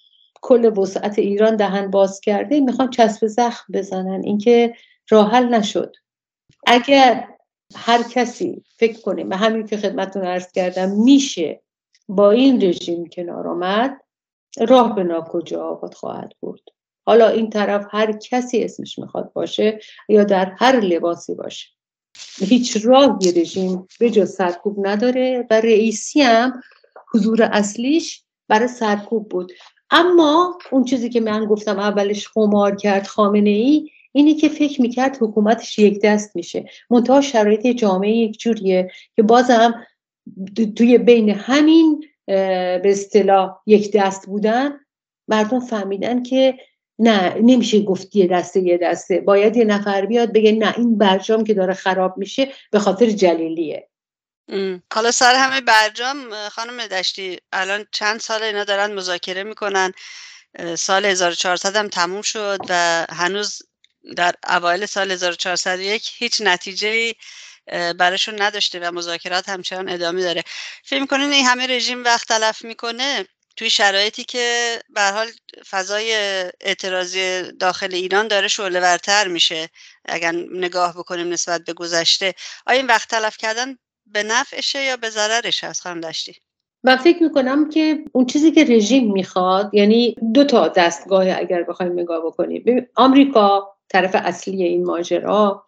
Speaker 4: کل وسعت ایران دهن باز کرده می‌خوان چسب زخم بزنن. اینکه راحل نشد. اگر هر کسی فکر کنه و همین که خدمتتون عرض کردم میشه با این رژیم کنار آمد راه به ناکجا آباد خواهد بود حالا این طرف هر کسی اسمش می‌خواد باشه یا در هر لباسی باشه. هیچ راهی رژیم به جز سرکوب نداره و رئیسی هم حضور اصلیش برای سرکوب بود. اما اون چیزی که من گفتم اولش خمار کرد خامنه ای اینی که فکر می‌کرد حکومتش یک دست میشه. منتها شرایط جامعه یک جوریه که بازم توی بین همین به اصطلاح یک دست بودن مردم فهمیدن که نه نمیشه گفت یه دسته یه دسته. باید یه نفر بیاد بگه نه این برجام که داره خراب میشه به خاطر جلیلیه.
Speaker 2: حالا سر همه برجام خانم دشتی الان چند سال اینا دارن مذاکره می‌کنن. سال 1400 هم تموم شد و هنوز در اوایل سال 1401 هیچ نتیجه براشون نداشته و مذاکرات همچنان ادامه داره. فکر می‌کنین این همه رژیم وقت تلف می‌کنه؟ توی شرایطی که به حال فضای اعتراضی داخل ایران داره شعله ورتر میشه اگر نگاه بکنیم نسبت به گذشته. آیا این وقت تلف کردن به نفعشه یا به ضررش هست خانم دشتی؟
Speaker 4: من فکر می‌کنم که اون چیزی که رژیم می‌خواد یعنی دو تا دستگاه اگر بخوایم نگاه بکنیم. آمریکا طرف اصلی این ماجرا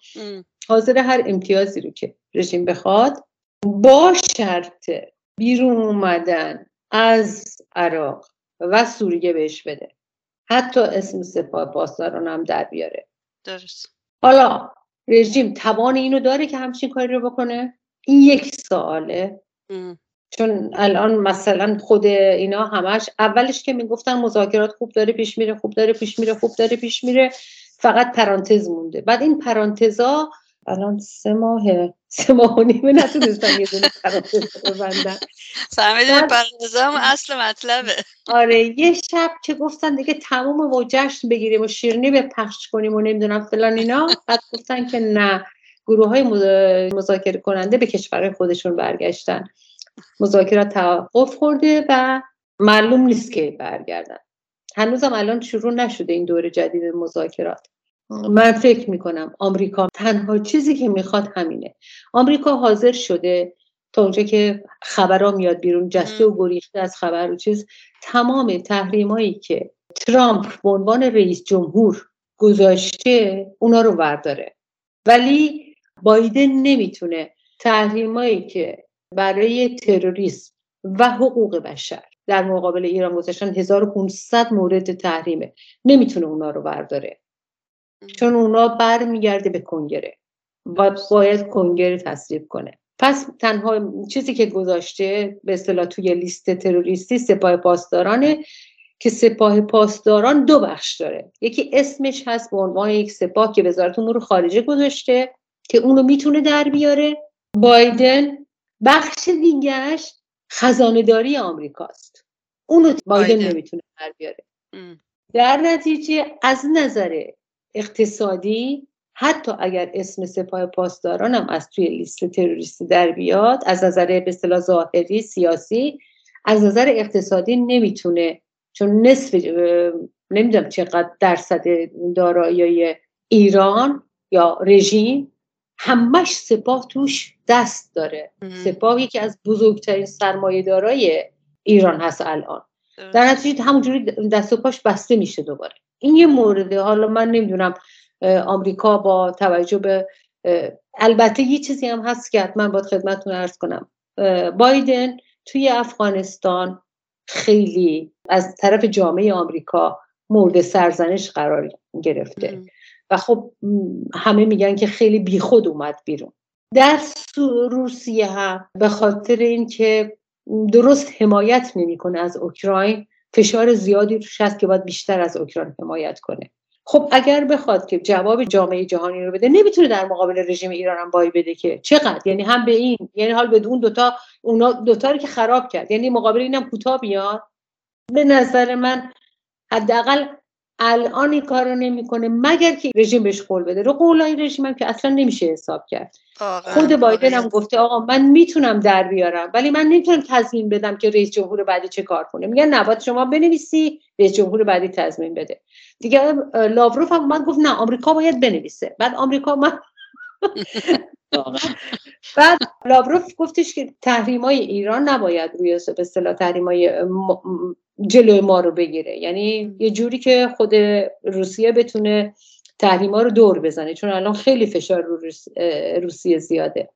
Speaker 4: حاضر هر امتیازی رو که رژیم بخواد با شرط بیرون اومدن از عراق و سوریه بهش بده. حتی اسم سپاه پاسداران هم در بیاره.
Speaker 2: درست.
Speaker 4: حالا رژیم توان اینو داره که همچین کاری رو بکنه؟ این یک سواله. چون الان مثلا خود اینا همش اولش که می‌گفتن مذاکرات خوب داره پیش میره خوب داره پیش میره خوب داره پیش میره. فقط پرانتز مونده. بعد این پرانتزا الان سه ماه سه ماه و نیمه نتونستم یه دونه پرانتز
Speaker 2: فهمیدین پرانتزا هم اصل مطلبه.
Speaker 4: آره یه شب که گفتن دیگه تموم و جشن بگیریم و شیرنی به پخش کنیم و نمی‌دونم فلان اینا. بعد گفتن که نه. گروه های مذاکره کننده به کشورهای خودشون برگشتن. مذاکرات توقف خورده و معلوم نیست که برگردن. هنوزم الان شروع نشده این دور جدید مذاکرات. من فکر می‌کنم آمریکا تنها چیزی که می‌خواد همینه. آمریکا حاضر شده تا اونجا که خبرها میاد بیرون جسته و گریخته از خبر و چیز تمام تحریمایی که ترامپ به عنوان رئیس جمهور گذاشته اونا رو ورداره. ولی بایدن نمی‌تونه تحریمایی که برای تروریسم و حقوق بشر در مقابل ایران گذاشتن 1500 مورد تحریمه. نمی‌تونه اونا رو برداره. چون اونا برمیگرده به کنگره و باید کنگره تصویب کنه. پس تنها چیزی که گذاشته به اصطلاح توی لیست تروریستی سپاه پاسدارانه که سپاه پاسداران دو بخش داره. یکی اسمش هست به عنوان یک سپاه که وزارت امور خارجه گذاشته که اونو می‌تونه در بیاره. بایدن بخش دیگهش خزانهداری آمریکاست. اونو بایدن نمی‌تونه در بیاره. در نتیجه از نظر اقتصادی حتی اگر اسم سپاه پاسداران هم از توی لیست تروریستی در بیاد از نظر به اصطلاح ظاهری سیاسی از نظر اقتصادی نمی‌تونه چون نصف نمی‌دونم چقدر درصد دارایی ایران یا رژیم همش سپاه توش دست داره. سپاه یکی از بزرگترین سرمایه دارای ایران هست الان. در نتیجه همونجوری دست و پاش بسته میشه دوباره. این یه مورده. حالا من نمی‌دونم آمریکا با توجه به البته یه چیزی هم هست که حتما باید خدمتتون ارز کنم. بایدن توی افغانستان خیلی از طرف جامعه آمریکا مورد سرزنش قرار گرفته. و خب همه میگن که خیلی بیخود اومد بیرون. در روسیه هم به خاطر اینکه درست حمایت نمی‌کنه از اوکراین. فشار زیادی روش هست که باید بیشتر از اوکراین حمایت کنه. خب اگر بخواد که جواب جامعه جهانی رو بده نمی‌تونه در مقابل رژیم ایران هم بای بده که. چقدر؟ یعنی هم به این یعنی حال به اون دوتا اونا دوتا رو که خراب کرد. یعنی مقابل اینم کوتاه بیاد به نظر من حداقل الان این کار رو نمی‌کنه مگر که رژیم بهش قول بده. رو قول این رژیم هم که اصلا نمیشه حساب کرد. خود بایدن هم گفته آقا من می‌تونم در بیارم ولی من نمی‌تونم تضمین بدم که رئیس جمهور بعدی چه کار کنه. میگن نباید شما بنویسی رئیس جمهور بعدی تضمین بده. دیگه لاوروف هم من گفت نه آمریکا باید بنویسه. بعد آمریکا من بعد لاوروف گفتش که تحریم های ایران نباید روی به اصطلاح تحریم های جلوی ما رو بگیره. یعنی یه جوری که خود روسیه بتونه تحریما رو دور بزنه چون الان خیلی فشار رو روسیه زیاده.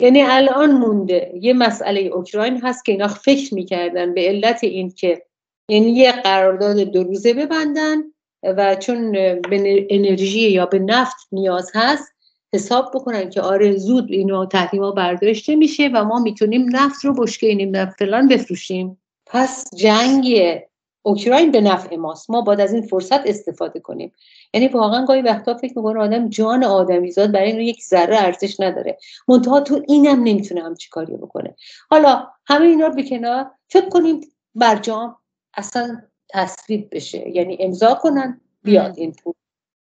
Speaker 4: یعنی الان مونده. یه مسئله اوکراین هست که اینا فکر می‌کردن به علت این که یعنی یه قرارداد دو روزه ببندن و چون به انرژی یا به نفت نیاز هست حساب بکنن که آره زود اینو تحریما برداشته میشه و ما می‌تونیم نفت رو بشکه نفت فلان بفروشیم. پس جنگ اوکراین به نفع ماست. ما باید از این فرصت استفاده کنیم. یعنی واقعا گاهی وقتا فکر می‌کنه آدم جان آدمیزاد برای این یک ذره ارزش نداره. منتها تو اینم نمی‌تونه همچی کاری بکنه. حالا همه اینا رو به کنار فکر کنیم برجام اصلا تصویب بشه. یعنی امضا کنن بیاد این پول.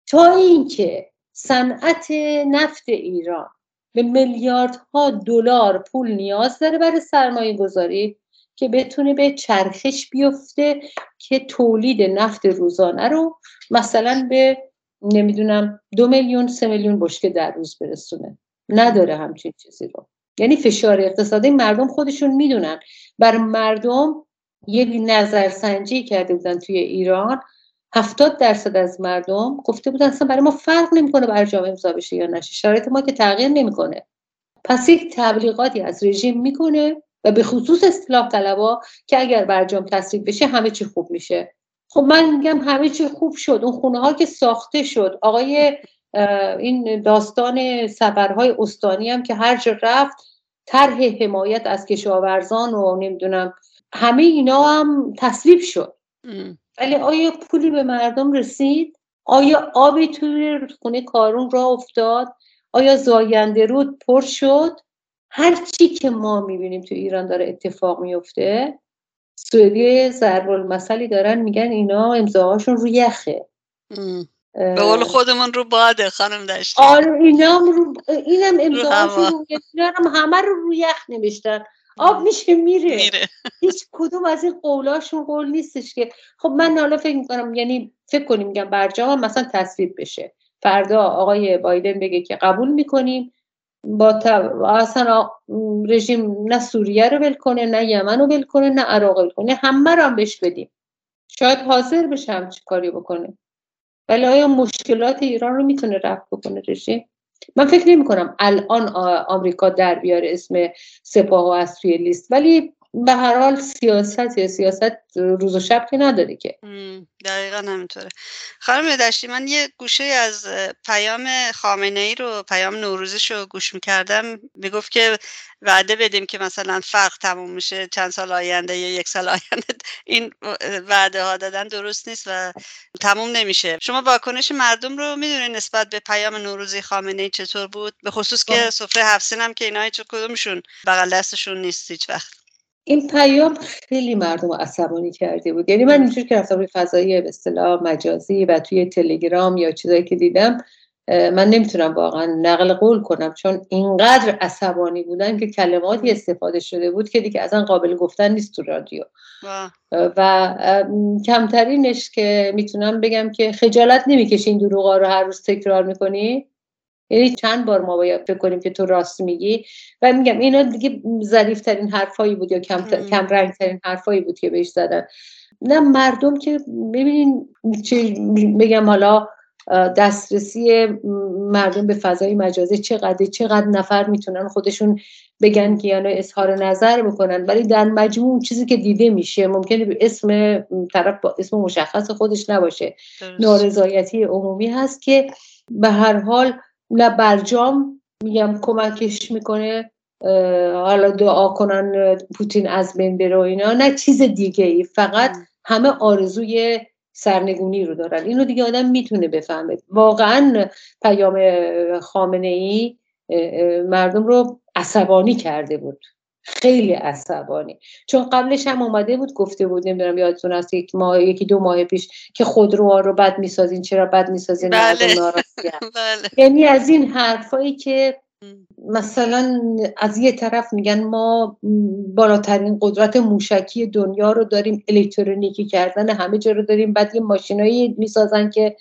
Speaker 4: تا اینکه صنعت نفت ایران به میلیاردها دلار پول نیاز داره برای سرمایه گذاری که بتونه به چرخش بیفته که تولید نفت روزانه رو مثلا به نمی‌دونم دو میلیون سه میلیون بشکه در روز برسونه. نداره همچین چیزی رو. یعنی فشار اقتصادی مردم خودشون می‌دونن. بر مردم یک نظرسنجی کرده بودن توی ایران. هفتاد درصد از مردم گفته بودن اصلا برای ما فرق نمی‌کنه برجام امضا بشه یا نشه. شرایط ما که تغییر نمی‌کنه. پس یک تبلیغاتی از رژیم می‌کنه و به خصوص اصلاح طلبا که اگر برجام تصویب بشه همه چی خوب میشه. خب من میگم همه چی خوب شد. اون خونه ها که ساخته شد. آقای این داستان سفرهای استانی هم که هر جا رفت طرح حمایت از کشاورزان و نمی‌دونم همه اینا هم تصویب شد. ولی آیا پولی به مردم رسید؟ آیا آبی توی خونه کارون را افتاد؟ آیا زاینده رود پر شد؟ هر چی که ما می‌بینیم تو ایران داره اتفاق میفته سوئدی ضرب المثلی دارن میگن اینا امضاهاشون رو یخه.
Speaker 2: به قول خودمون رو باده خانم داشتیم
Speaker 4: آره اینم رو اینم امضاهاشون رو هم همه رو رو یخ نوشتن. آب میشه میره, میره. هیچ کدوم از این قولاشون قول نیستش که. خب من حالا فکر می‌کنم یعنی فکر کنیم میگم برجام مثلا تصویب بشه. فردا آقای بایدن بگه که قبول می‌کنیم. با اصلا رژیم نه سوریه رو ول کنه نه یمن رو ول کنه نه عراق ول کنه. همه رو هم بهش بدیم. شاید حاضر بشه همچی کاری بکنه. ولی آیا مشکلات ایران رو می‌تونه رفت بکنه رژیم؟ من فکر نمی کنم الان آمریکا در بیاره اسم سپاه و از توی لیست. ولی به هر حال سیاست سیاست روز و شب که نداره که.
Speaker 2: دقیقا همینطوره. خانم دشتی من یه گوشه از پیام خامنه ای رو پیام نوروزش رو گوش می‌کردم. می‌گفت که وعده بدیم که مثلا فرق تموم میشه چند سال آینده یا یک سال آینده. این وعده ها دادن درست نیست و تموم نمیشه. شما واکنش مردم رو می‌دونید نسبت به پیام نوروزی خامنه ای چطور بود؟ به خصوص که سفره هفسین هم که اینا چه کدومشون؟ بغل دستشون نیست هیچ وقت.
Speaker 4: این پیام خیلی مردم رو عصبانی کرده بود. یعنی من اینجور که رفتم روی فضای به اصطلاح مجازی و توی تلگرام یا چیزایی که دیدم من نمی‌تونم واقعا نقل قول کنم چون اینقدر عصبانی بودن که کلماتی استفاده شده بود که دیگه اصلا قابل گفتن نیست تو رادیو. و کمترینش که می‌تونم بگم که خجالت نمی‌کشی این دروغا رو هر روز تکرار می‌کنی؟ یعنی چند بار ما باید فکر کنیم که تو راست میگی؟ و میگم اینا دیگه ظریف ترین حرفایی بود یا کم, کم رنگ ترین حرفایی بود که بهش زدن. نه مردم که ببینین چه بگم حالا دسترسی مردم به فضای مجازی چقدر چقدر نفر می‌تونن خودشون بگن که یعنی اظهار نظر می‌کنن ولی در مجموع چیزی که دیده میشه ممکنه به اسم طرف با اسم مشخص خودش نباشه. نارضایتی عمومی هست که به هر حال نه برجام میگم کمکش می‌کنه حالا دعا کنن پوتین از بین بره و اینا. نه چیز دیگه ای فقط همه آرزوی سرنگونی رو دارن. اینو دیگه آدم می‌تونه بفهمه. واقعا پیام خامنه ای مردم رو عصبانی کرده بود. خیلی عصبانی. چون قبلش هم اومده بود گفته بود نمی‌دونم یادتون هست یک ماه یکی دو ماه پیش که خودروها رو بد می‌سازین. چرا بد می‌سازین؟
Speaker 2: بله.
Speaker 4: بله. یعنی از این حرفایی که مثلا از یه طرف میگن ما بالاترین قدرت موشکی دنیا رو داریم الکترونیکی کردن همه جا رو داریم. بعد یه ماشینایی می‌سازن که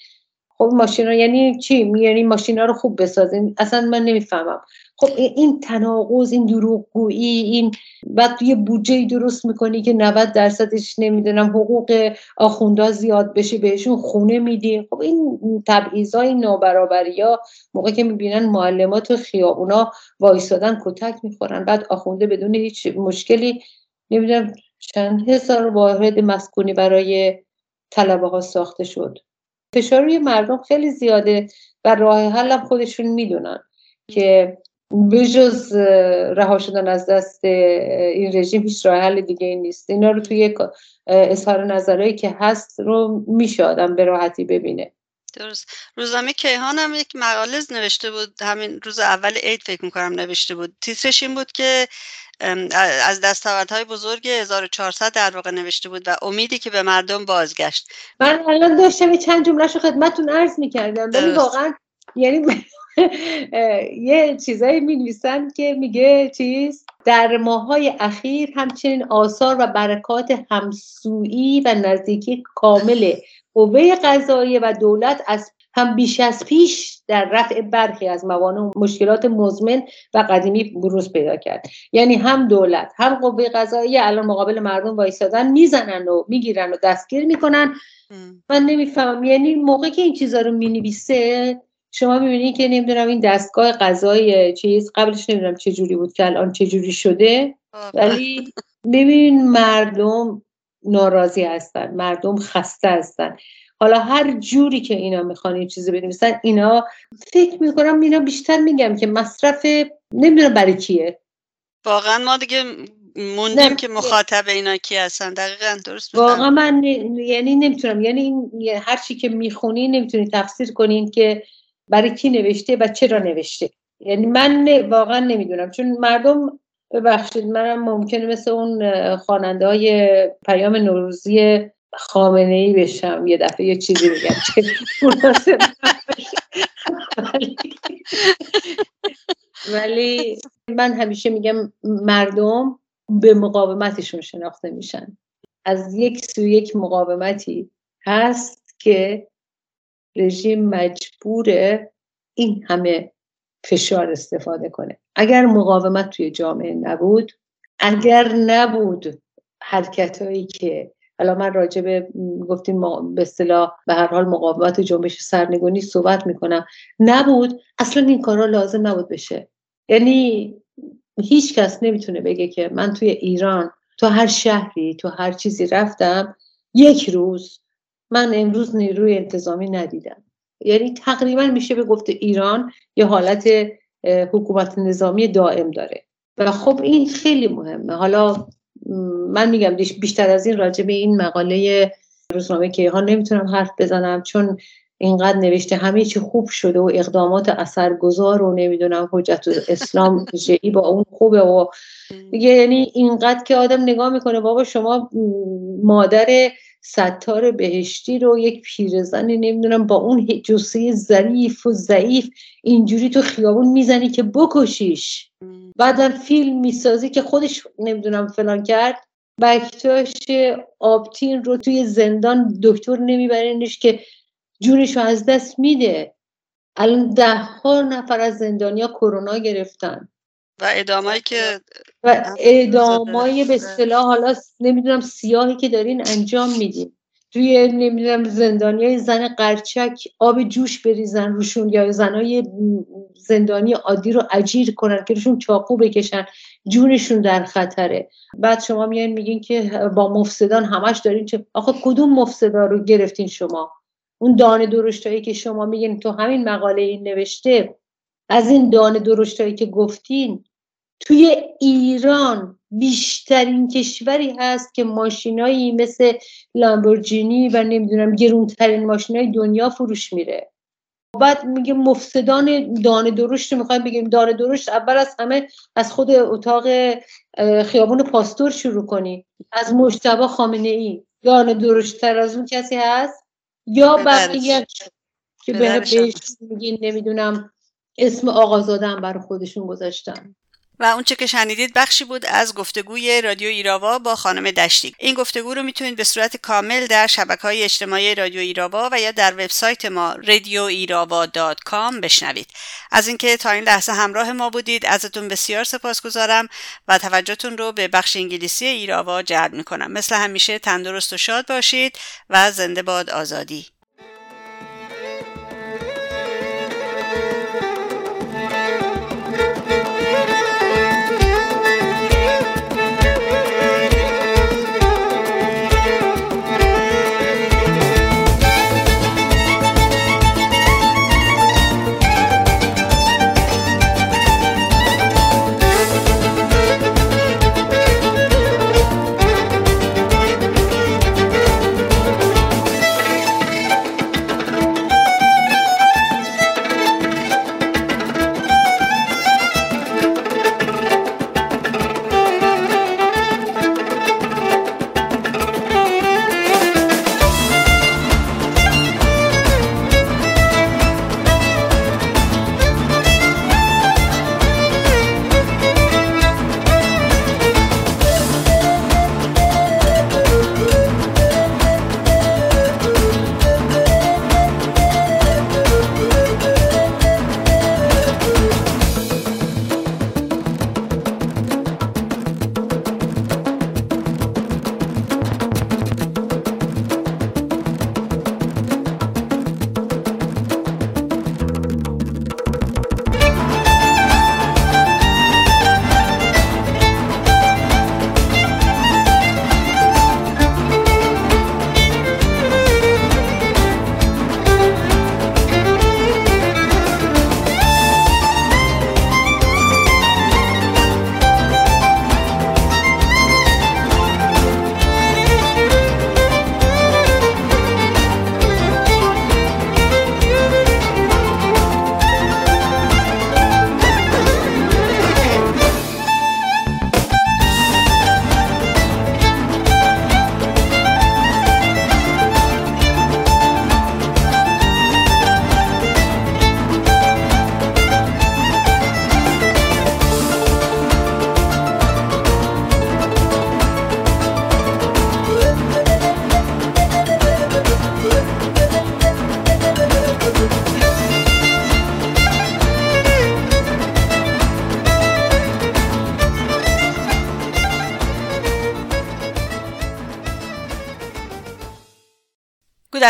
Speaker 4: خب ماشینا یعنی چی؟ یعنی ماشینا رو خوب بسازین. اصلا من نمی‌فهمم. خب این تناقض این دروغگویی این بعد یه بودجه درست می‌کنی که 90 درصدش نمی‌دونم حقوق آخوندا زیاد بشه بهشون خونه میدی. خب این تبعیضای نابرابری ها موقع که می‌بینن معلمات خیابونا وایسادن کتک می‌خورن بعد آخونده بدون هیچ مشکلی نمی‌دونم چند هزار واحد مسکونی برای طلبه ها ساخته شد. فشار روی مردم خیلی زیاده و راه هم خودشون می‌دونن که بجز رها شدن از دست این رژیم هیچ راه حل دیگه ای نیست. اینا رو توی اظهار نظرهایی که هست رو میشه آدم به راحتی ببینه.
Speaker 2: درست. روزنامه کیهان هم یک مقاله نوشته بود. همین روز اول عید فکر می‌کنم نوشته بود. تیترش این بود که از دستاوردهای بزرگ 1400 در واقع نوشته بود و امیدی که به مردم بازگشت.
Speaker 4: من الان داشتم چند جمله رو خدمتتون عرض می‌کردم. ولی واقعا یعنی یه چیزایی می نویسن که میگه چیز در ماهای اخیر همچنین آثار و برکات همسویی و نزدیکی کامل قوه قضاییه و دولت از هم بیش از پیش در رفع برخی از موانع و مشکلات مزمن و قدیمی بروز پیدا کرد. یعنی هم دولت هم قوه قضاییه الان مقابل مردم وایسادن می‌زنن و می‌گیرن و دستگیر می‌کنن. من نمی‌فهمم یعنی موقع که این چیزا رو می‌نویسه شما می‌بینید که نمی‌دونم این دستگاه قضای چیز قبلش نمی‌دونم چه جوری بود که الان چه جوری شده ولی ببین مردم ناراضی هستن مردم خسته هستن. حالا هر جوری که اینا می‌خوان این چیزی بنویسن اینا فکر می‌کنم اینا بیشتر میگم که مصرف نمی‌دونم برای کیه.
Speaker 2: واقعا ما دیگه موندیم که مخاطب اینا کی هستن. دقیقا درست
Speaker 4: واقعا من یعنی نمی‌تونم یعنی این هر چی که می‌خونی نمی‌تونی تفسیر کنین که برای کی نوشته و چرا نوشته. یعنی من واقعا نمی‌دونم. چون مردم ببخشید منم ممکنه مثل اون خواننده های پیام نوروزی خامنه ای بشم. یه دفعه یه چیزی بگم ولی من همیشه میگم مردم به مقاومتشون شناخته میشن. از یک سو یک مقاومتی هست که رژیم مجبوره این همه فشار استفاده کنه. اگر مقاومت توی جامعه نبود اگر نبود حرکت هایی که حالا من راجع به گفتیم به اصطلاح به هر حال مقاومت جنبش سرنگونی صحبت می‌کنم نبود اصلا این کارا لازم نبود بشه. یعنی هیچ کس نمی‌تونه بگه که من توی ایران تو هر شهری تو هر چیزی رفتم یک روز من امروز نیروی انتظامی ندیدم. یعنی تقریبا میشه به گفته ایران یه حالت حکومت نظامی دائم داره. و خب این خیلی مهمه. حالا من میگم بیشتر از این راجع به این مقاله روزنامه کیهان نمی‌تونم حرف بزنم چون اینقدر نوشته همه چی خوب شده و اقدامات اثرگذار و نمی‌دونم حجت اسلام ای با اون خوبه و یعنی اینقدر که آدم نگاه می‌کنه بابا شما مادر ستار بهشتی رو یک پیرزنی نمی‌دونم با اون جسه ظریف و ضعیف اینجوری تو خیابون می‌زنی که بکشیش. بعدا فیلم می‌سازی که خودش نمی‌دونم فلان کرد بکتاش آبتین رو توی زندان دکتر نمیبرینش که جونش از دست میده. الان ده ها نفر از زندانیا کرونا گرفتن.
Speaker 2: و ادامایی که
Speaker 4: و ادامای به اصطلاح حالا نمی‌دونم سیاهی که دارین انجام میدین. توی نمی‌دونم زندانی زن قرچک آب جوش بریزن روشون یا زنای زندانی عادی رو اجیر کنن که روشون چاقو بکشن. جونشون در خطره. بعد شما میان میگین که با مفسدان همش دارین چه آخه کدوم مفسدا رو گرفتین شما؟ اون دانه درشتایی که شما میگین تو همین مقاله این نوشته از این دانه درشتایی که گفتین توی ایران بیشترین کشوری هست که ماشینایی مثل لامبورجینی و نمی‌دونم گرونترین ماشینای دنیا فروش میره. بعد میگه مفسدان دانه درشت می‌خوایم بگیم. دانه درشت اول از همه از خود اتاق خیابون پاستور شروع کنی. از مجتبا خامنه ای دانه درشتتر از اون کسی هست؟ یا بقیه که به بهش میگین نمی‌دونم اسم آقازاده برای خودشون گذاشتن
Speaker 2: و اونچه که شنیدید بخشی بود از گفتگوی رادیو ایراوا با خانم دشتی. این گفتگو رو می‌تونید به صورت کامل در شبکه های اجتماعی رادیو ایراوا و یا در وبسایت ما radioirava.com بشنوید. از اینکه تا این لحظه همراه ما بودید ازتون بسیار سپاسگزارم و توجهتون رو به بخش انگلیسی ایراوا جلب می‌کنم. مثل همیشه تندرست و شاد باشید و زنده باد آزادی.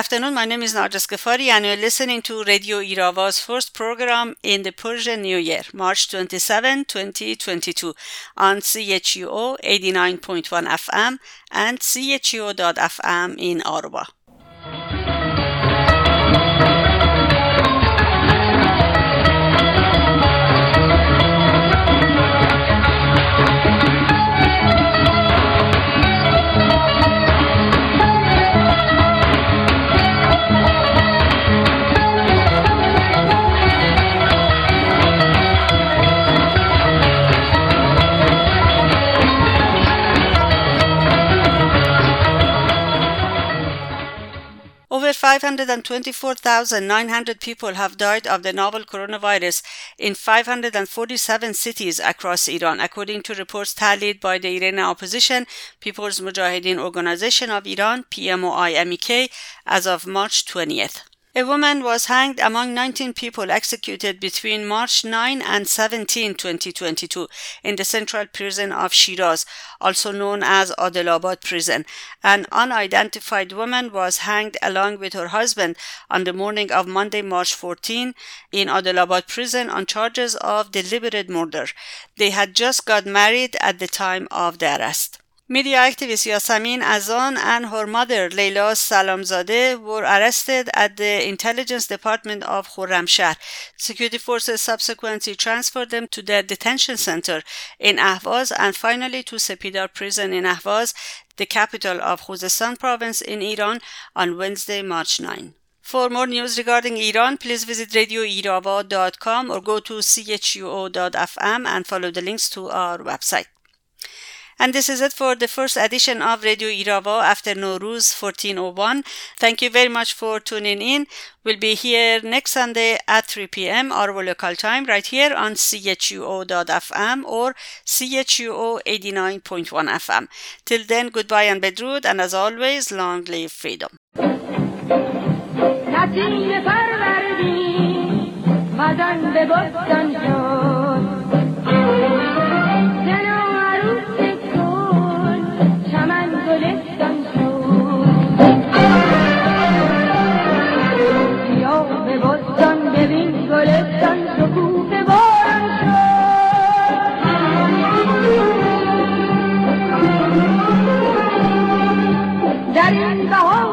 Speaker 2: Afternoon. My name is Narjas Gafari and you're listening to Radio Irava's first program in the Persian New Year, March 27, 2022 on CHUO 89.1 FM and CHUO.FM in Aruba. Over 524,900 people have died of the novel coronavirus in 547 cities across Iran, according to reports tallied by the Iranian opposition People's Mujahideen Organization of Iran, PMOI-MEK, as of March 20th. A woman was hanged among 19 people executed between March 9 and 17, 2022, in the central prison of Shiraz, also known as Adilabad prison. An unidentified woman was hanged along with her husband on the morning of Monday, March 14, in Adilabad prison on charges of deliberate murder. They had just got married at the time of the arrest. Media activist Yasamin Azan and her mother Leila Salamzadeh were arrested at the intelligence department of Khurramshahr. Security forces subsequently transferred them to their detention center in Ahvaz and finally to Sepidar prison in Ahvaz, the capital of Khuzestan province in Iran, on Wednesday, March 9. For more news regarding Iran, please visit radioirava.com or go to chuo.fm and follow the links to our website. And this is it for the first edition of Radio Irava after Nowruz 1401. Thank you very much for tuning in. We'll be here next Sunday at 3 p.m. our local time right here on CHUO.FM or CHUO 89.1 FM. Till then, goodbye and bedrood and as always, long live freedom.
Speaker 5: نسیم مدن به شد रहो